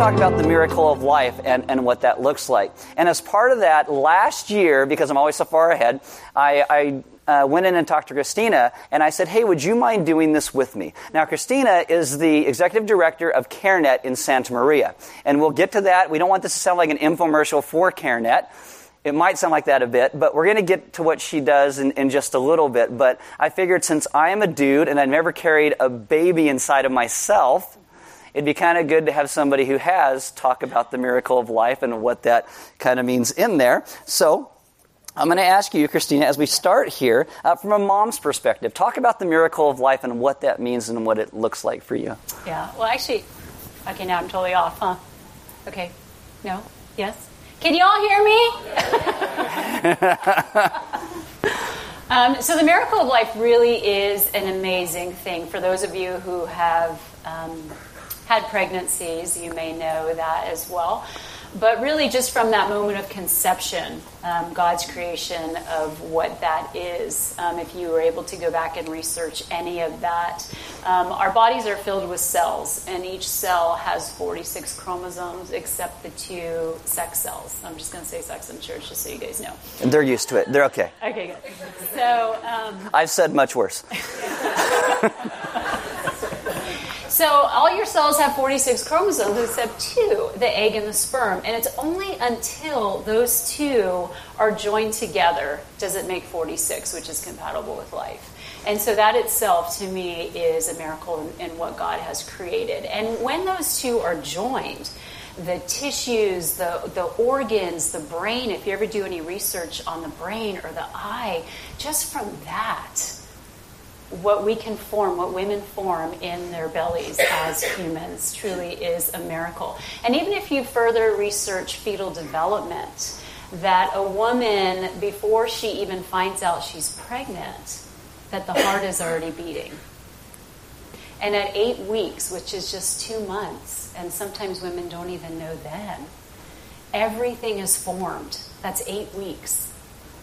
talk about the miracle of life and, and what that looks like. And as part of that, last year, because I'm always so far ahead, I, I uh, went in and talked to Christina, and I said, Hey, would you mind doing this with me? Now, Christina is the executive director of CareNet in Santa Maria. And we'll get to that. We don't want this to sound like an infomercial for CareNet. It might sound like that a bit, but we're going to get to what she does in, in, just a little bit. But I figured since I am a dude and I've never carried a baby inside of myself, it'd be kind of good to have somebody who has talk about the miracle of life and what that kind of means in there. So, I'm going to ask you, Christina, as we start here, uh, from a mom's perspective, talk about the miracle of life and what that means and what it looks like for you. Yeah, well, actually, okay, now I'm totally off, huh? Okay, no, yes? Can you all hear me? um, so, the miracle of life really is an amazing thing. For those of you who have um, had pregnancies, you may know that as well. But really, just from that moment of conception, um, God's creation of what that is, um, if you were able to go back and research any of that, um, our bodies are filled with cells, and each cell has 46 chromosomes except the two sex cells. I'm just going to say sex in church just so you guys know. And they're used to it. They're okay. Okay, good. So. Um, I've said much worse. So all your cells have 46 chromosomes except two, the egg and the sperm. And it's only until those two are joined together does it make 46, which is compatible with life. And so that itself, to me, is a miracle in, in what God has created. And when those two are joined, the tissues, the, the organs, the brain, if you ever do any research on the brain or the eye, just from that, what we can form, what women form in their bellies as humans, truly is a miracle. And even if you further research fetal development, that a woman, before she even finds out she's pregnant, that the heart is already beating. And at eight weeks, which is just two months, and sometimes women don't even know then, everything is formed. That's eight weeks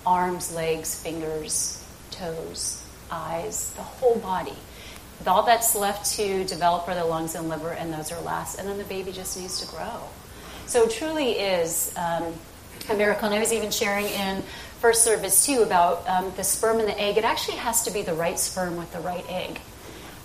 arms, legs, fingers, toes eyes, the whole body. All that's left to develop are the lungs and liver, and those are last. And then the baby just needs to grow. So it truly is um, a miracle. And I was even sharing in first service too about um, the sperm and the egg. It actually has to be the right sperm with the right egg.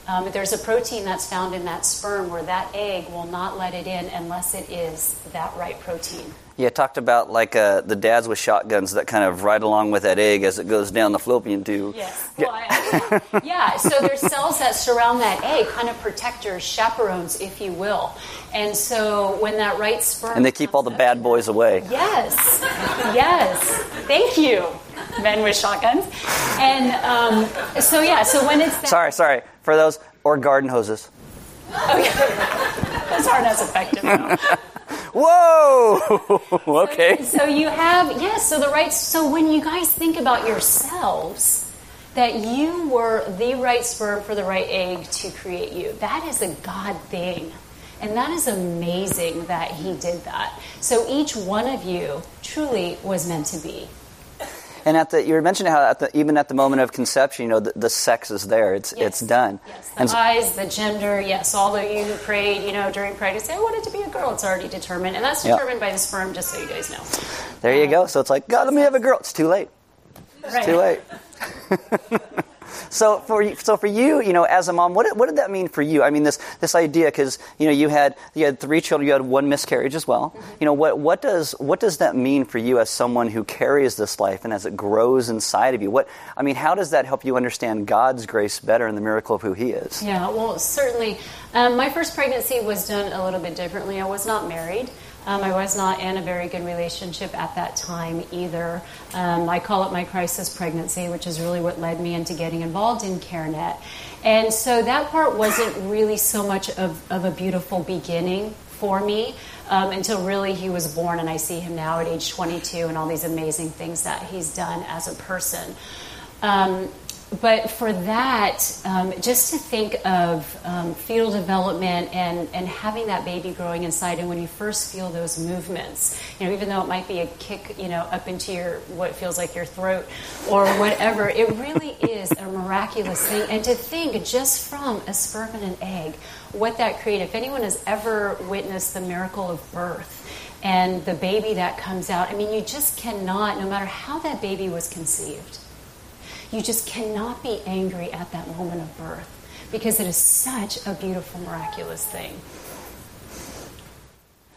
Um, there's a protein that's found in that sperm where that egg will not let it in unless it is that right protein. Yeah, talked about like uh, the dads with shotguns that kind of ride along with that egg as it goes down the fallopian tube. Yes. Well, I, yeah. So there's cells that surround that egg, kind of protectors, chaperones, if you will. And so when that right sperm and they keep all the bad boys away. Yes. Yes. Thank you, men with shotguns. And um, so yeah. So when it's that, sorry, sorry for those or garden hoses. Oh, yeah. Those aren't as effective. Though. Whoa! okay. So, so, you have, yes, so the right, so when you guys think about yourselves, that you were the right sperm for the right egg to create you, that is a God thing. And that is amazing that He did that. So each one of you truly was meant to be. And at the, you were mentioning how at the, even at the moment of conception, you know, the, the sex is there. It's, yes. it's done. Yes, the and eyes, the gender, yes, all of you who prayed, you know, during pregnancy, I wanted to be a girl. It's already determined. And that's determined yep. by the sperm, just so you guys know. There you um, go. So it's like, God, let me have a girl. It's too late. It's right. too late. So for you, so for you, you know, as a mom, what, what did that mean for you? I mean, this this idea because you know you had you had three children, you had one miscarriage as well. Mm-hmm. You know, what what does what does that mean for you as someone who carries this life and as it grows inside of you? What I mean, how does that help you understand God's grace better and the miracle of who He is? Yeah, well, certainly. Um, my first pregnancy was done a little bit differently. I was not married. Um, I was not in a very good relationship at that time either. Um, I call it my crisis pregnancy, which is really what led me into getting involved in CareNet. And so that part wasn't really so much of, of a beautiful beginning for me um, until really he was born, and I see him now at age 22 and all these amazing things that he's done as a person. Um, but for that, um, just to think of um, fetal development and, and having that baby growing inside, and when you first feel those movements, you know, even though it might be a kick, you know, up into your what feels like your throat or whatever, it really is a miraculous thing. And to think just from a sperm and an egg, what that created. If anyone has ever witnessed the miracle of birth, and the baby that comes out, I mean, you just cannot, no matter how that baby was conceived, you just cannot be angry at that moment of birth because it is such a beautiful, miraculous thing.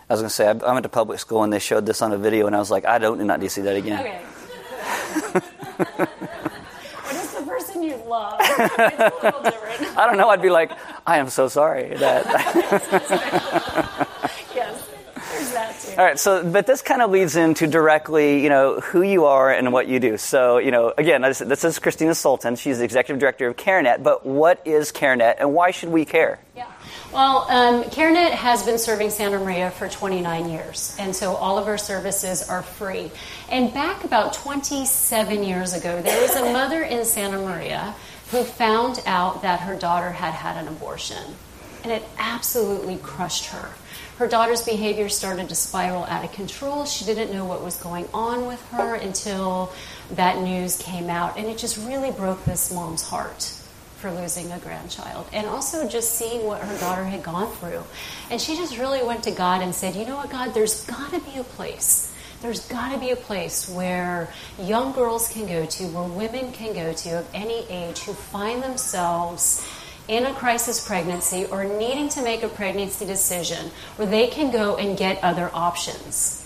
I was going to say, I went to public school and they showed this on a video, and I was like, I don't not need to see that again. Okay. what is the person you love? It's a little different. I don't know. I'd be like, I am so sorry that. yes, there's that too. All right, so but this kind of leads into directly, you know, who you are and what you do. So, you know, again, this, is Christina Sultan. She's the executive director of CareNet. But what is CareNet, and why should we care? Yeah. Well, um, CareNet has been serving Santa Maria for 29 years, and so all of our services are free. And back about 27 years ago, there was a mother in Santa Maria who found out that her daughter had had an abortion, and it absolutely crushed her. Her daughter's behavior started to spiral out of control. She didn't know what was going on with her until that news came out, and it just really broke this mom's heart for losing a grandchild and also just seeing what her daughter had gone through. And she just really went to God and said, You know what, God, there's got to be a place. There's got to be a place where young girls can go to, where women can go to of any age who find themselves in a crisis pregnancy or needing to make a pregnancy decision, where they can go and get other options.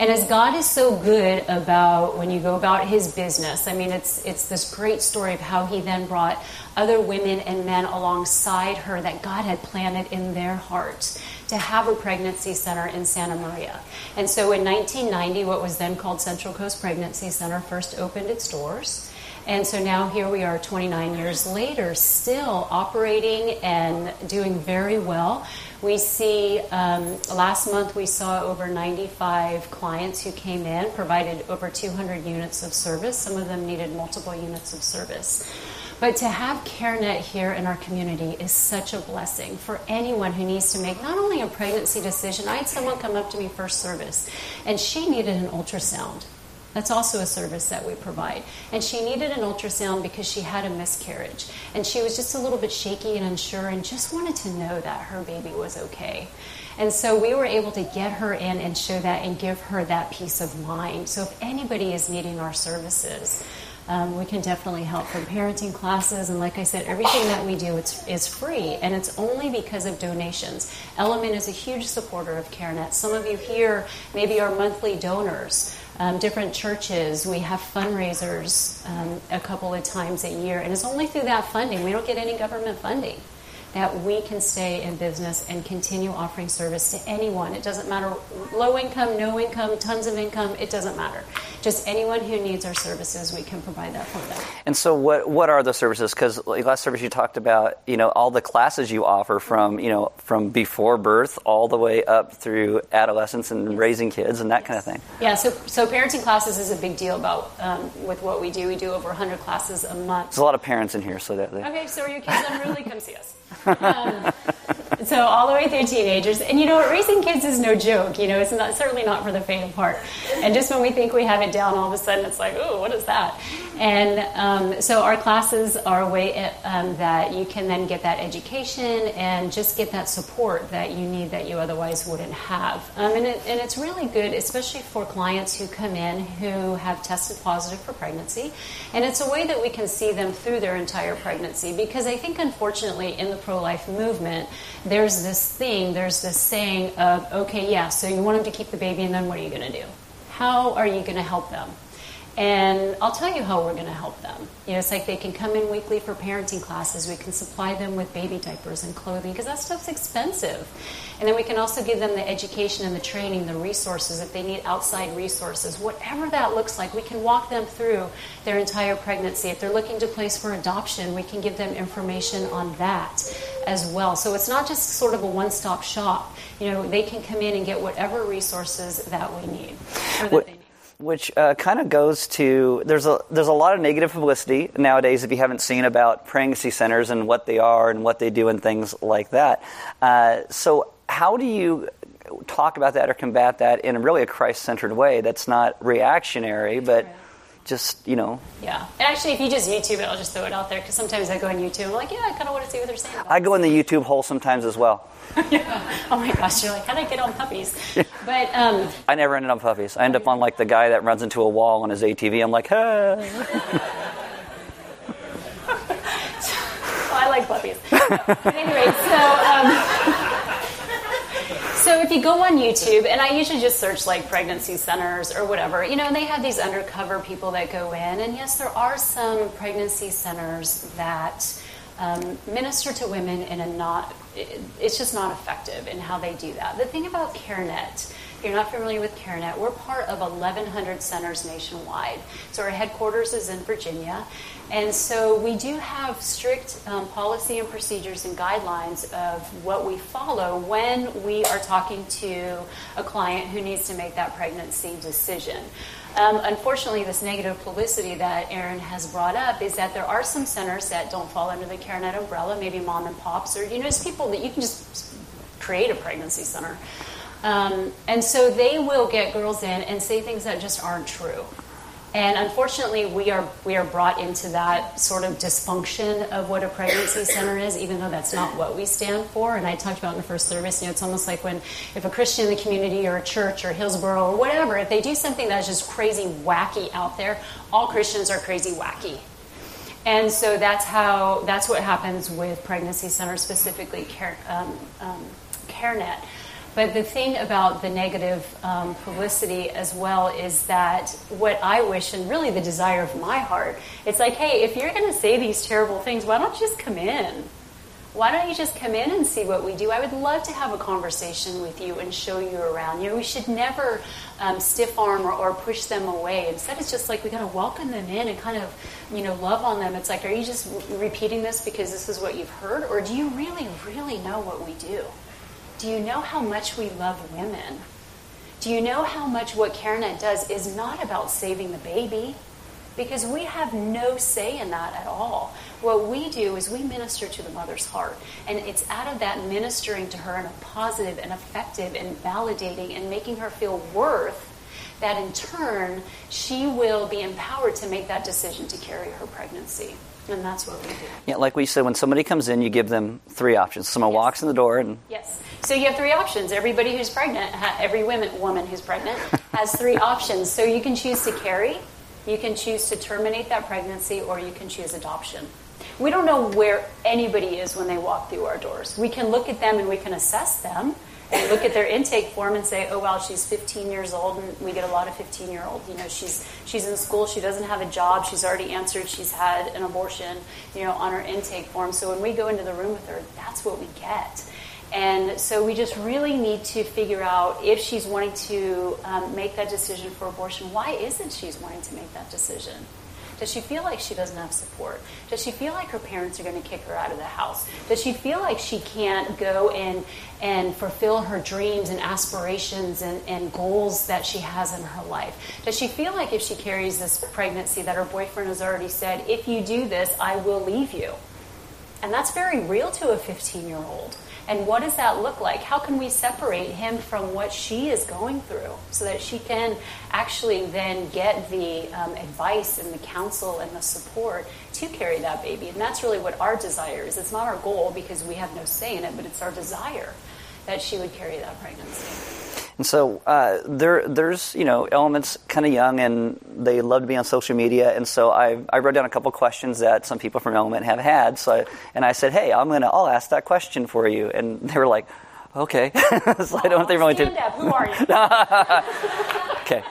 And as God is so good about when you go about his business, I mean, it's, it's this great story of how he then brought other women and men alongside her that God had planted in their hearts to have a pregnancy center in Santa Maria. And so in 1990, what was then called Central Coast Pregnancy Center first opened its doors. And so now here we are 29 years later, still operating and doing very well. We see, um, last month we saw over 95 clients who came in, provided over 200 units of service. Some of them needed multiple units of service. But to have CareNet here in our community is such a blessing for anyone who needs to make not only a pregnancy decision. I had someone come up to me first service, and she needed an ultrasound. That's also a service that we provide. And she needed an ultrasound because she had a miscarriage. And she was just a little bit shaky and unsure and just wanted to know that her baby was okay. And so we were able to get her in and show that and give her that peace of mind. So if anybody is needing our services, um, we can definitely help from parenting classes and like i said everything that we do it's, is free and it's only because of donations element is a huge supporter of carenet some of you here maybe are monthly donors um, different churches. We have fundraisers um, a couple of times a year, and it's only through that funding. We don't get any government funding that we can stay in business and continue offering service to anyone. It doesn't matter low income, no income, tons of income, it doesn't matter. Just anyone who needs our services, we can provide that for them. And so what what are the services cuz last service you talked about, you know, all the classes you offer from, you know, from before birth all the way up through adolescence and yes. raising kids and that yes. kind of thing. Yeah, so so parenting classes is a big deal about um, with what we do. We do over 100 classes a month. There's a lot of parents in here so that they... Okay, so are your kids unruly? Come see us. Um, so all the way through teenagers, and you know, raising kids is no joke. You know, it's not certainly not for the faint of heart. And just when we think we have it down, all of a sudden it's like, oh, what is that? And um, so our classes are a way um, that you can then get that education and just get that support that you need that you otherwise wouldn't have. Um, and, it, and it's really good, especially for clients who come in who have tested positive for pregnancy. And it's a way that we can see them through their entire pregnancy because I think, unfortunately, in the pro life movement, there's this thing, there's this saying of, okay, yeah, so you want them to keep the baby, and then what are you going to do? How are you going to help them? And I'll tell you how we're going to help them. You know, it's like they can come in weekly for parenting classes. We can supply them with baby diapers and clothing because that stuff's expensive. And then we can also give them the education and the training, the resources if they need outside resources, whatever that looks like. We can walk them through their entire pregnancy. If they're looking to place for adoption, we can give them information on that as well. So it's not just sort of a one-stop shop. You know, they can come in and get whatever resources that we need. What, which uh, kind of goes to there's a there's a lot of negative publicity nowadays if you haven't seen about pregnancy centers and what they are and what they do and things like that. Uh, so how do you talk about that or combat that in really a Christ-centered way that's not reactionary, but just you know. Yeah, and actually, if you just YouTube it, I'll just throw it out there because sometimes I go on YouTube. I'm like, yeah, I kind of want to see what they're saying. I go in the YouTube hole sometimes as well. Yeah. Oh my gosh, you're like, how did I get on puppies? But um, I never ended on puppies. I end up on like the guy that runs into a wall on his ATV. I'm like, hey. well, I like puppies. But anyway, so. Um, so if you go on YouTube, and I usually just search like pregnancy centers or whatever, you know, and they have these undercover people that go in, and yes, there are some pregnancy centers that um, minister to women in a not, it's just not effective in how they do that. The thing about CareNet, if you're not familiar with CareNet, we're part of 1,100 centers nationwide. So our headquarters is in Virginia, and so we do have strict um, policy and procedures and guidelines of what we follow when we are talking to a client who needs to make that pregnancy decision. Um, unfortunately, this negative publicity that Aaron has brought up is that there are some centers that don't fall under the CareNet umbrella, maybe mom and pops, or you know, just people that you can just create a pregnancy center. Um, and so they will get girls in and say things that just aren't true. And unfortunately, we are we are brought into that sort of dysfunction of what a pregnancy center is, even though that's not what we stand for. And I talked about in the first service, you know, it's almost like when if a Christian in the community or a church or Hillsboro or whatever, if they do something that's just crazy wacky out there, all Christians are crazy wacky. And so that's how that's what happens with pregnancy centers, specifically Care, um, um, CareNet. But the thing about the negative um, publicity as well is that what I wish, and really the desire of my heart, it's like, hey, if you're going to say these terrible things, why don't you just come in? Why don't you just come in and see what we do? I would love to have a conversation with you and show you around. You know, we should never um, stiff arm or, or push them away. Instead, it's just like we got to welcome them in and kind of, you know, love on them. It's like, are you just repeating this because this is what you've heard, or do you really, really know what we do? Do you know how much we love women? Do you know how much what CareNet does is not about saving the baby? Because we have no say in that at all. What we do is we minister to the mother's heart. And it's out of that ministering to her in a positive and effective and validating and making her feel worth that in turn she will be empowered to make that decision to carry her pregnancy. And that's what we do. Yeah, like we said, when somebody comes in, you give them three options. Someone yes. walks in the door and. Yes. So you have three options. Everybody who's pregnant, every woman, woman who's pregnant, has three options. So you can choose to carry, you can choose to terminate that pregnancy, or you can choose adoption. We don't know where anybody is when they walk through our doors. We can look at them and we can assess them look at their intake form and say, oh wow, she's 15 years old, and we get a lot of 15 year old. You know, she's she's in school, she doesn't have a job, she's already answered, she's had an abortion, you know, on her intake form. So when we go into the room with her, that's what we get. And so we just really need to figure out if she's wanting to um, make that decision for abortion. Why is it she's wanting to make that decision? Does she feel like she doesn't have support? Does she feel like her parents are going to kick her out of the house? Does she feel like she can't go and, and fulfill her dreams and aspirations and, and goals that she has in her life? Does she feel like if she carries this pregnancy that her boyfriend has already said, if you do this, I will leave you? And that's very real to a 15 year old. And what does that look like? How can we separate him from what she is going through so that she can actually then get the um, advice and the counsel and the support to carry that baby? And that's really what our desire is. It's not our goal because we have no say in it, but it's our desire that she would carry that pregnancy. And so uh, there, there's you know elements kind of young, and they love to be on social media. And so I, I wrote down a couple questions that some people from Element have had. So I, and I said, hey, I'm gonna I'll ask that question for you. And they were like, okay. so I don't think they really up. Who are you? okay.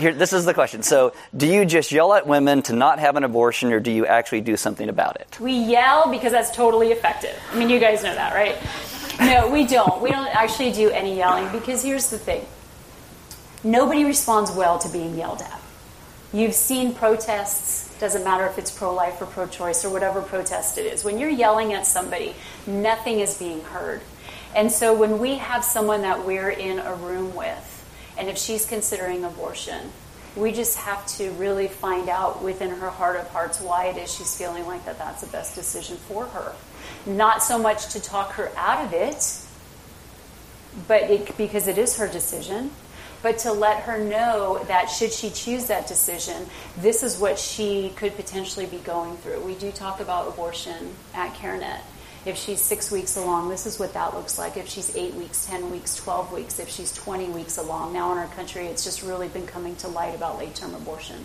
Here, this is the question. So, do you just yell at women to not have an abortion, or do you actually do something about it? We yell because that's totally effective. I mean, you guys know that, right? No, we don't. We don't actually do any yelling because here's the thing nobody responds well to being yelled at. You've seen protests, doesn't matter if it's pro life or pro choice or whatever protest it is. When you're yelling at somebody, nothing is being heard. And so when we have someone that we're in a room with, and if she's considering abortion, We just have to really find out within her heart of hearts why it is she's feeling like that that's the best decision for her. Not so much to talk her out of it, but it, because it is her decision, but to let her know that should she choose that decision, this is what she could potentially be going through. We do talk about abortion at CareNet. If she's six weeks along, this is what that looks like. If she's eight weeks, 10 weeks, 12 weeks, if she's 20 weeks along. Now in our country, it's just really been coming to light about late term abortion.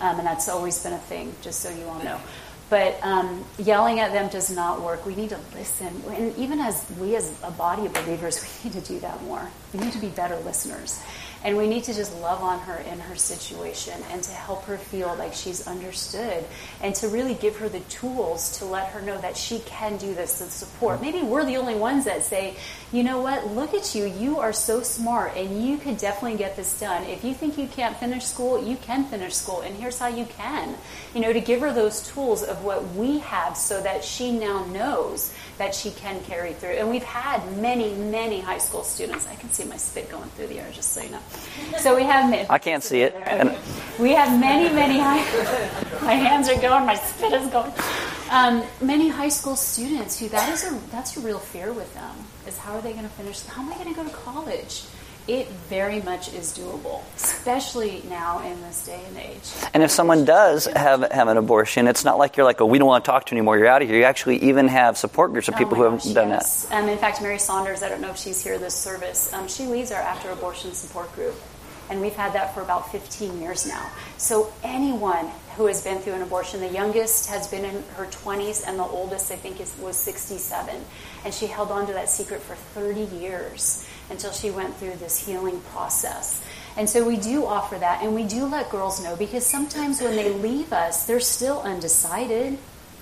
Um, and that's always been a thing, just so you all know. But um, yelling at them does not work. We need to listen. And even as we, as a body of believers, we need to do that more. We need to be better listeners. And we need to just love on her in her situation and to help her feel like she's understood and to really give her the tools to let her know that she can do this and support. Maybe we're the only ones that say, you know what, look at you. You are so smart and you could definitely get this done. If you think you can't finish school, you can finish school. And here's how you can. You know, to give her those tools of what we have so that she now knows that she can carry through. And we've had many, many high school students. I can see my spit going through the air, just so you know. So we have. Many, I can't see it. Okay. We have many, many high. my hands are going. My spit is going. Um, many high school students who that is a that's a real fear with them is how are they going to finish? How am I going to go to college? It very much is doable, especially now in this day and age. And if someone does have, have an abortion, it's not like you're like, oh, we don't want to talk to you anymore, you're out of here. You actually even have support groups of oh people who have done yes. that. Um, in fact, Mary Saunders, I don't know if she's here this service, um, she leads our after abortion support group. And we've had that for about 15 years now. So anyone who has been through an abortion, the youngest has been in her 20s, and the oldest, I think, is, was 67. And she held on to that secret for 30 years until she went through this healing process. And so we do offer that, and we do let girls know because sometimes when they leave us, they're still undecided.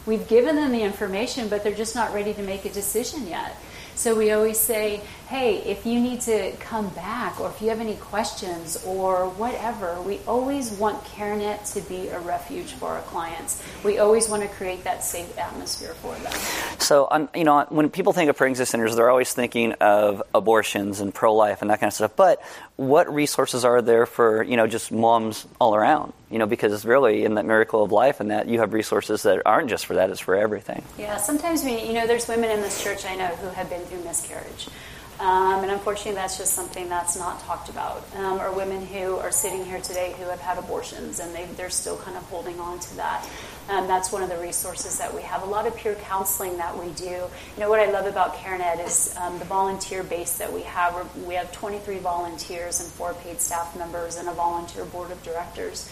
We've given them the information, but they're just not ready to make a decision yet. So we always say, hey, if you need to come back or if you have any questions or whatever, we always want CareNet to be a refuge for our clients. We always want to create that safe atmosphere for them. So, um, you know, when people think of pregnancy centers, they're always thinking of abortions and pro life and that kind of stuff. But what resources are there for, you know, just moms all around? You know, because really in that miracle of life and that you have resources that aren't just for that, it's for everything. Yeah, sometimes we, you know, there's women in this church I know who have been through miscarriage. Um, and unfortunately, that's just something that's not talked about. Um, or women who are sitting here today who have had abortions and they, they're still kind of holding on to that. Um, that's one of the resources that we have. A lot of peer counseling that we do. You know, what I love about CareNet is um, the volunteer base that we have. We have 23 volunteers and four paid staff members and a volunteer board of directors.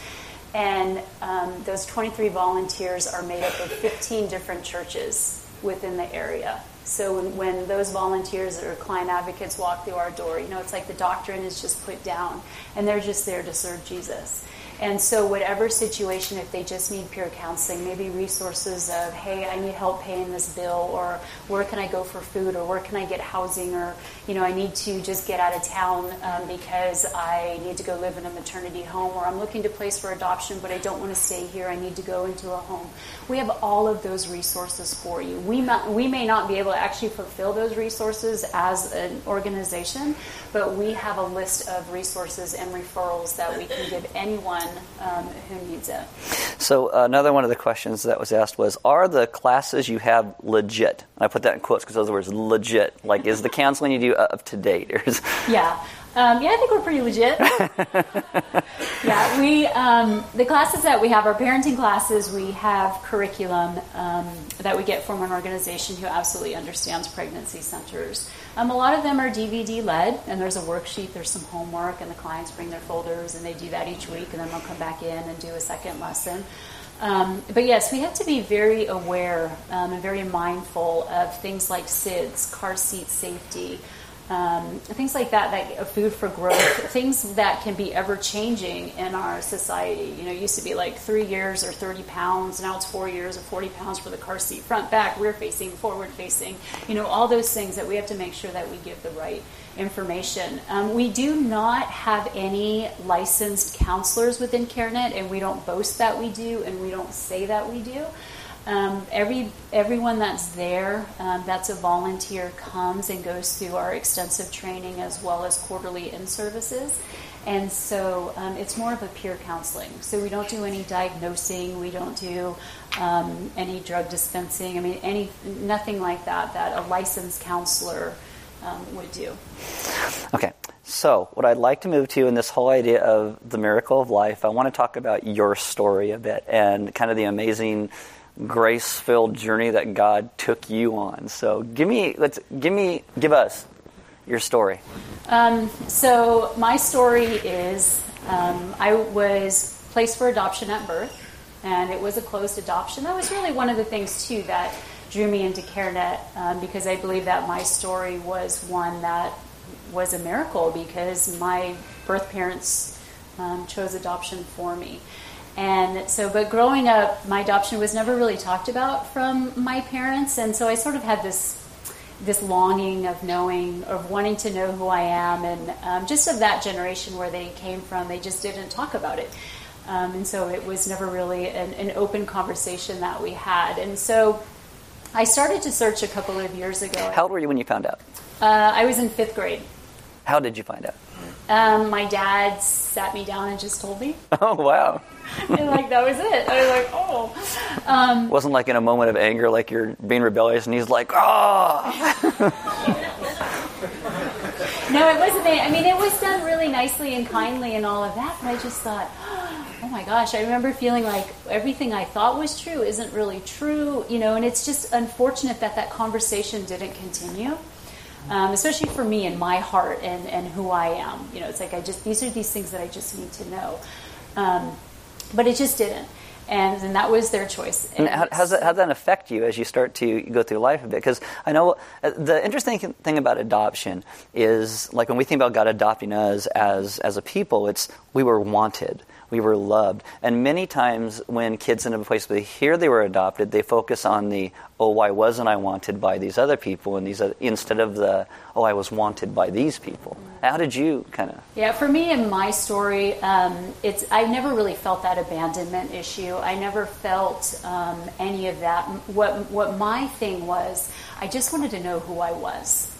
And um, those 23 volunteers are made up of 15 different churches within the area. So when, when, those volunteers or client advocates walk through our door, you know, it's like the doctrine is just put down, and they're just there to serve Jesus. And so, whatever situation, if they just need peer counseling, maybe resources of, hey, I need help paying this bill, or where can I go for food, or where can I get housing, or, you know, I need to just get out of town um, because I need to go live in a maternity home, or I'm looking to place for adoption, but I don't want to stay here, I need to go into a home. We have all of those resources for you. We, may, we may not be able to actually fulfill those resources as an organization, but we have a list of resources and referrals that we can give anyone um, who needs it. So another one of the questions that was asked was, are the classes you have legit? And I put that in quotes because those words legit. Like, is the counseling you do up to date? yeah. Um, yeah, I think we're pretty legit. yeah, we um, the classes that we have are parenting classes. We have curriculum um, that we get from an organization who absolutely understands pregnancy centers. Um, a lot of them are DVD led, and there's a worksheet, there's some homework, and the clients bring their folders, and they do that each week, and then they'll come back in and do a second lesson. Um, but yes, we have to be very aware um, and very mindful of things like SIDS, car seat safety um, things like that, that food for growth, things that can be ever changing in our society. You know, used to be like three years or 30 pounds, now it's four years or 40 pounds for the car seat, front, back, rear facing, forward facing. You know, all those things that we have to make sure that we give the right information. Um, we do not have any licensed counselors within CareNet, and we don't boast that we do, and we don't say that we do. Um, every everyone that's there, um, that's a volunteer, comes and goes through our extensive training as well as quarterly in services. And so um, it's more of a peer counseling. So we don't do any diagnosing, we don't do um, any drug dispensing. I mean, any nothing like that that a licensed counselor um, would do. Okay, so what I'd like to move to in this whole idea of the miracle of life, I want to talk about your story a bit and kind of the amazing grace-filled journey that God took you on. So give me, let's give me, give us your story. Um, so my story is um, I was placed for adoption at birth, and it was a closed adoption. That was really one of the things too that drew me into CareNet um, because I believe that my story was one that was a miracle because my birth parents um, chose adoption for me. And so, but growing up, my adoption was never really talked about from my parents, and so I sort of had this this longing of knowing, of wanting to know who I am, and um, just of that generation where they came from, they just didn't talk about it. Um, and so it was never really an, an, open conversation that we had. And so I started to search a couple of years ago. How old were you when you found out? Uh, I was in fifth grade. How did you find out? Um, my dad sat me down and just told me. Oh wow! and like that was it. I was like, oh. Um, Wasn't like in a moment of anger, like you're being rebellious, and he's like, oh. no, it wasn't. I mean, it was done really nicely and kindly and all of that. But I just thought, oh my gosh! I remember feeling like everything I thought was true isn't really true, you know. And it's just unfortunate that that conversation didn't continue um, especially for me and my heart and, and who I am. You know, it's like I just, these are these things that I just need to know. Um, but it just didn't. And, and that was their choice. And, how, how's that, how does that affect you as you start to go through life a bit? Because I know uh, the interesting thing about adoption is, like when we think about God adopting us as, as a people, it's we were wanted we were loved. And many times when kids end up in a place where they hear they were adopted, they focus on the, oh, why wasn't I wanted by these other people? And these other, instead of the, oh, I was wanted by these people. How did you kind of? Yeah, for me in my story, um, it's I never really felt that abandonment issue. I never felt um, any of that. What what my thing was, I just wanted to know who I was.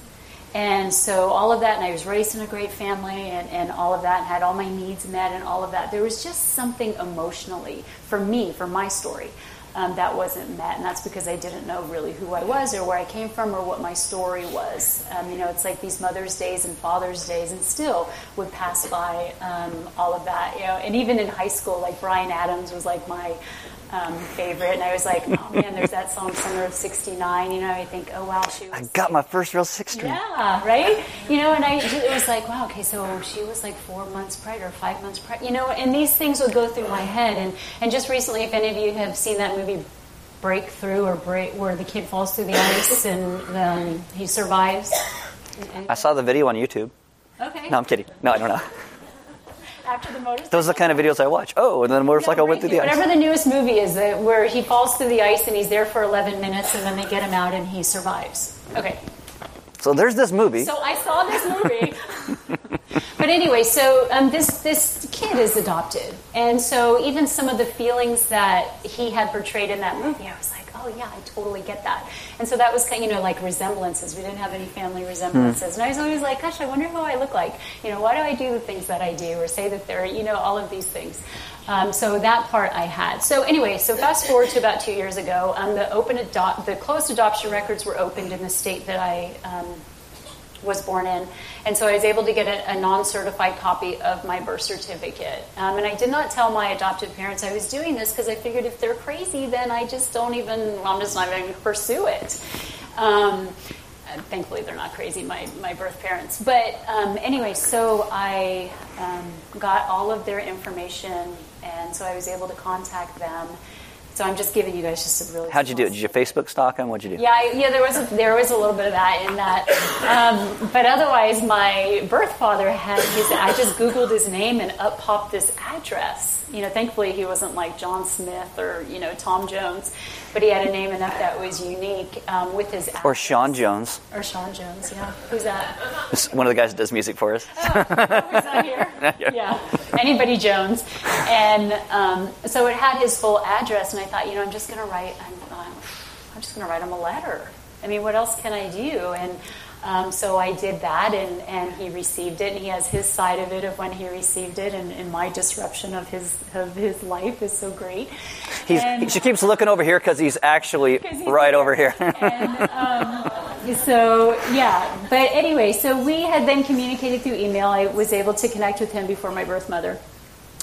And so all of that, and I was raised in a great family and, and all of that, and had all my needs met and all of that. There was just something emotionally for me, for my story, um, that wasn't met. And that's because I didn't know really who I was or where I came from or what my story was. Um, you know, it's like these Mother's Days and Father's Days, and still would pass by um, all of that. You know, and even in high school, like Bryan Adams was like my um, favorite. And I was like, oh man, there's that song Summer of '69. You know, I think, oh wow, she. Was I got my first real six string. Yeah, right. You know, and I it was like, wow, okay, so she was like four months pregnant or five months pregnant. You know, and these things would go through my head. And and just recently, if any of you have seen that movie. Breakthrough or break where the kid falls through the ice and um, he survives. I saw the video on YouTube. Okay. No, I'm kidding. No, I don't know after the motorcycle. Those are the kind of videos I watch. Oh, and then the motorcycle went through the ice. Whatever the newest movie is, that where he falls through the ice and he's there for 11 minutes, and then they get him out and he survives. Okay. So there's this movie. So I saw this movie. but anyway, so um, this this kid is adopted, and so even some of the feelings that he had portrayed in that movie, I was like oh yeah, I totally get that. And so that was kind of, you know, like resemblances. We didn't have any family resemblances. Mm. And I was always like, gosh, I wonder who I look like. You know, why do I do the things that I do or say that they're, you know, all of these things. Um, so that part I had. So anyway, so fast forward to about two years ago, um, the open adopt, the closed adoption records were opened in the state that I um, was born in. And so I was able to get a, a non certified copy of my birth certificate. Um, and I did not tell my adoptive parents I was doing this because I figured if they're crazy, then I just don't even, well, I'm just not even going to pursue it. Um, thankfully, they're not crazy, my, my birth parents. But um, anyway, so I um, got all of their information, and so I was able to contact them. So I'm just giving you guys just a really. How'd you do it? Did you Facebook stalk him? What'd you do? Yeah, I, yeah, there was a, there was a little bit of that in that, um, but otherwise, my birth father had his. I just Googled his name and up popped this address. You know, thankfully he wasn't like John Smith or you know Tom Jones, but he had a name enough that was unique um, with his. Or Sean Jones. Or Sean Jones, yeah. Who's that? It's one of the guys that does music for us. Oh, who's that here? yeah, anybody Jones, and um, so it had his full address, and I thought, you know, I'm just going to write. I'm, I'm just going to write him a letter. I mean, what else can I do? And Um, so I did that, and, and he received it, and he has his side of it of when he received it, and, and my disruption of his of his life is so great. And, she keeps looking over here because he's actually he's right here. over here. and, um, so yeah, but anyway, so we had then communicated through email. I was able to connect with him before my birth mother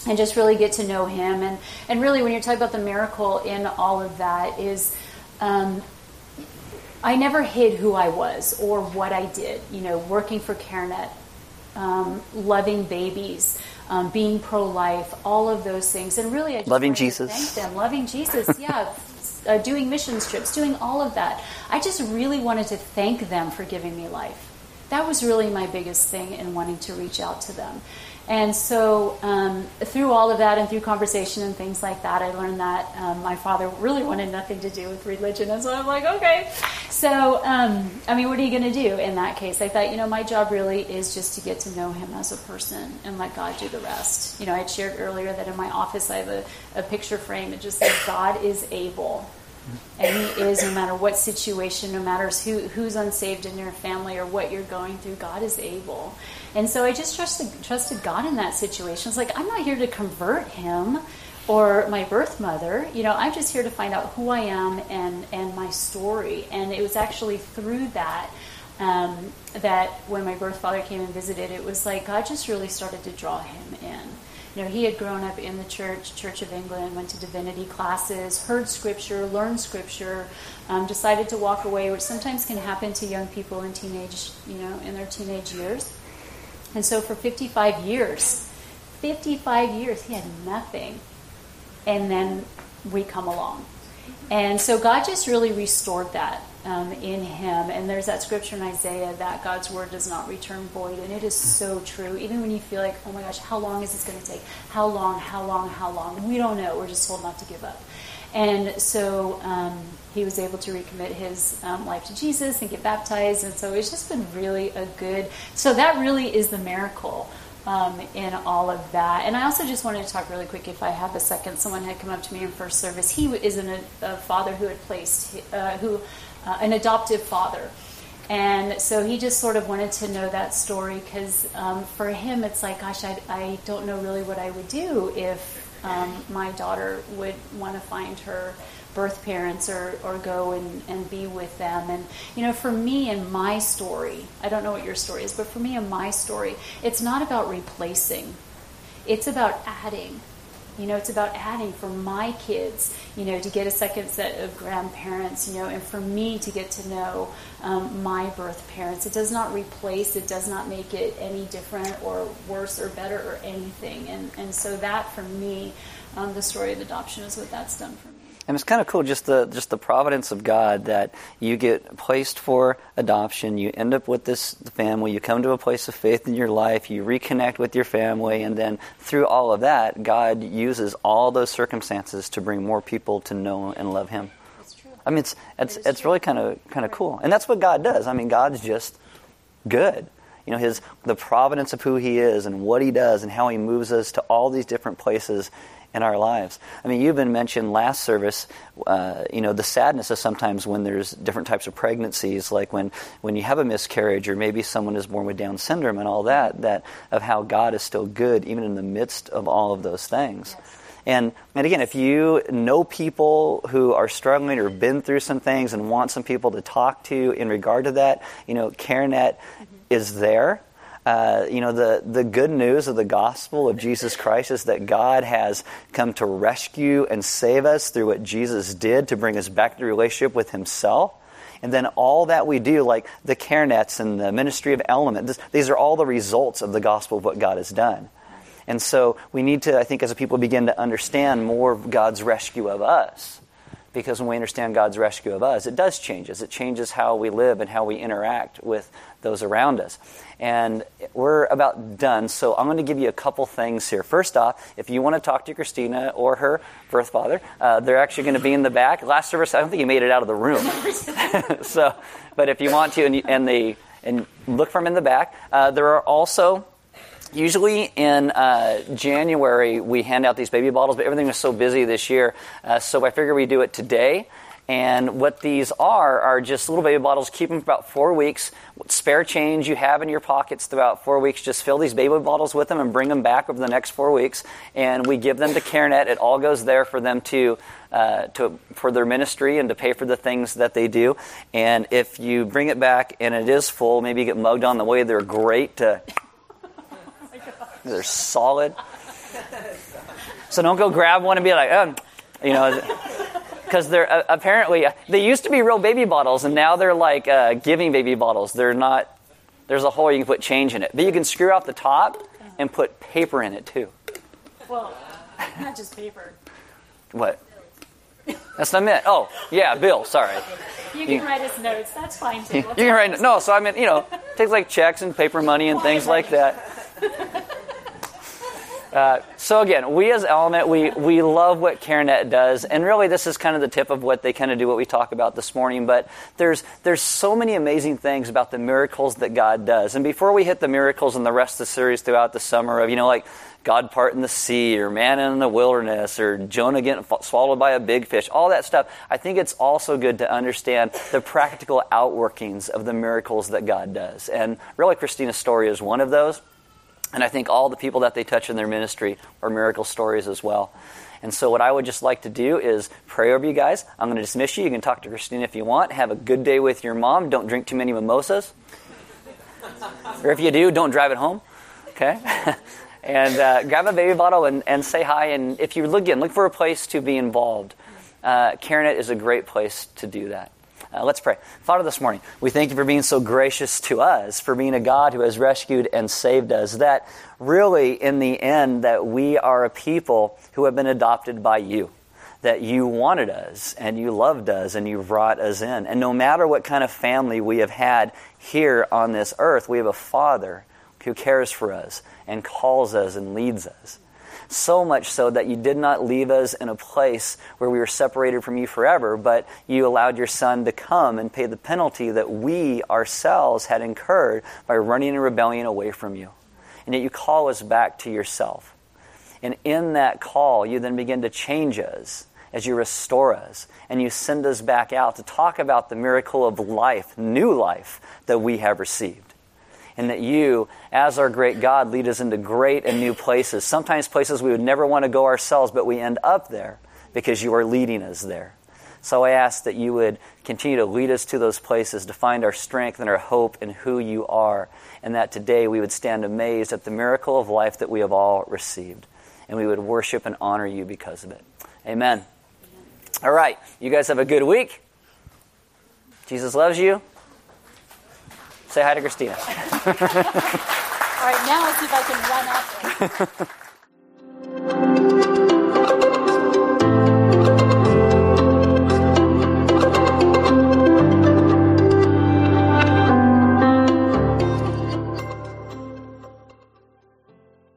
and just really get to know him. And, and really, when you're talking about the miracle in all of that, is um, I never hid who I was or what I did. You know, working for CareNet, um, loving babies, um, being pro-life, all of those things, and really, I loving Jesus, thank them, loving Jesus, yeah, uh, doing mission trips, doing all of that. I just really wanted to thank them for giving me life. That was really my biggest thing in wanting to reach out to them. And so, um, through all of that and through conversation and things like that, I learned that um, my father really wanted nothing to do with religion. And so I'm like, okay. So, um, I mean, what are you going to do in that case? I thought, you know, my job really is just to get to know him as a person and let God do the rest. You know, I had shared earlier that in my office I have a, a picture frame. It just says, God is able. And he is no matter what situation, no matter who, who's unsaved in your family or what you're going through, God is able. And so I just trusted, trusted God in that situation. It's like, I'm not here to convert him or my birth mother. You know, I'm just here to find out who I am and, and my story. And it was actually through that um, that when my birth father came and visited, it was like God just really started to draw him in. Know, he had grown up in the church, Church of England, went to divinity classes, heard scripture, learned scripture, um, decided to walk away, which sometimes can happen to young people in teenage, you know, in their teenage years. And so for 55 years, 55 years, he had nothing. And then we come along. And so God just really restored that um, in him. And there's that scripture in Isaiah that God's word does not return void. And it is so true. Even when you feel like, oh my gosh, how long is this going to take? How long, how long, how long? We don't know. We're just told not to give up. And so um, he was able to recommit his um, life to Jesus and get baptized. And so it's just been really a good. So that really is the miracle. Um, in all of that. And I also just wanted to talk really quick, if I have a second. Someone had come up to me in first service. He is a father who had placed, uh, who, uh, an adoptive father. And so he just sort of wanted to know that story because um, for him, it's like, gosh, I, I don't know really what I would do if um, my daughter would want to find her birth parents or, or go and, and be with them. And, you know, for me and my story, I don't know what your story is, but for me and my story, it's not about replacing, it's about adding. You know, it's about adding for my kids, you know, to get a second set of grandparents, you know, and for me to get to know um, my birth parents. It does not replace, it does not make it any different or worse or better or anything. And, and so that for me, um, the story of adoption is what that's done for me. And it's kind of cool, just the just the providence of God that you get placed for adoption, you end up with this family, you come to a place of faith in your life, you reconnect with your family, and then through all of that, God uses all those circumstances to bring more people to know and love Him. That's true. I mean, it's it's it's really kind of kind of cool, and that's what God does. I mean, God's just good. You know his the providence of who he is and what he does and how he moves us to all these different places in our lives. I mean, you've been mentioned last service, uh, you know, the sadness of sometimes when there's different types of pregnancies, like when, when you have a miscarriage or maybe someone is born with Down syndrome and all that, that of how God is still good even in the midst of all of those things. Yes. And, and again, if you know people who are struggling or been through some things and want some people to talk to in regard to that, you know, CareNet mm-hmm. is there. Uh, you know, the, the good news of the gospel of Jesus Christ is that God has come to rescue and save us through what Jesus did to bring us back to relationship with Himself. And then all that we do, like the care nets and the ministry of element, this, these are all the results of the gospel of what God has done. And so we need to, I think, as a people, begin to understand more of God's rescue of us. Because when we understand God's rescue of us, it does change us. It changes how we live and how we interact with those around us. And we're about done, so I'm going to give you a couple things here. First off, if you want to talk to Christina or her birth father, uh, they're actually going to be in the back. Last service, I don't think you made it out of the room. so, but if you want to, and, and and look from in the back, uh, there are also Usually in uh, January, we hand out these baby bottles, but everything was so busy this year, uh, so I figure we do it today And what these are are just little baby bottles. Keep them for about four weeks. Spare change you have in your pockets throughout four weeks, just fill these baby bottles with them and bring them back over the next four weeks. And we give them to CareNet. It all goes there for them to, uh, to for their ministry and to pay for the things that they do. And if you bring it back and it is full, maybe you get mugged on the way. They're great to. They're solid. So don't go grab one and be like, oh, you know because they're uh, apparently they used to be real baby bottles and now they're like uh, giving baby bottles. They're not there's a hole you can put change in it. But you can screw out the top and put paper in it too. Well not just paper. What? That's not meant oh yeah bill sorry. You can you, write us notes. That's fine too. You, you can write no so i mean you know takes like checks and paper money and things like that uh, so again, we as Element, we, we love what CareNet does, and really this is kind of the tip of what they kind of do, what we talk about this morning. But there's there's so many amazing things about the miracles that God does. And before we hit the miracles and the rest of the series throughout the summer of you know like God parting the sea, or man in the wilderness, or Jonah getting swallowed by a big fish, all that stuff. I think it's also good to understand the practical outworkings of the miracles that God does. And really, Christina's story is one of those. And I think all the people that they touch in their ministry are miracle stories as well. And so, what I would just like to do is pray over you guys. I'm going to dismiss you. You can talk to Christina if you want. Have a good day with your mom. Don't drink too many mimosas. or if you do, don't drive it home. Okay? and uh, grab a baby bottle and, and say hi. And if you look again, look for a place to be involved. Uh, CareNet is a great place to do that. Uh, let's pray. Father, this morning, we thank you for being so gracious to us, for being a God who has rescued and saved us. That really, in the end, that we are a people who have been adopted by you. That you wanted us and you loved us and you brought us in. And no matter what kind of family we have had here on this earth, we have a Father who cares for us and calls us and leads us. So much so that you did not leave us in a place where we were separated from you forever, but you allowed your Son to come and pay the penalty that we ourselves had incurred by running in rebellion away from you. And yet you call us back to yourself. And in that call, you then begin to change us as you restore us and you send us back out to talk about the miracle of life, new life that we have received and that you, as our great God, lead us into great and new places. Sometimes places we would never want to go ourselves, but we end up there because you are leading us there. So I ask that you would continue to lead us to those places to find our strength and our hope in who you are, and that today we would stand amazed at the miracle of life that we have all received, and we would worship and honor you because of it. Amen. All right, you guys have a good week. Jesus loves you. Say hi to Christina. All right, now let's see if I can run up.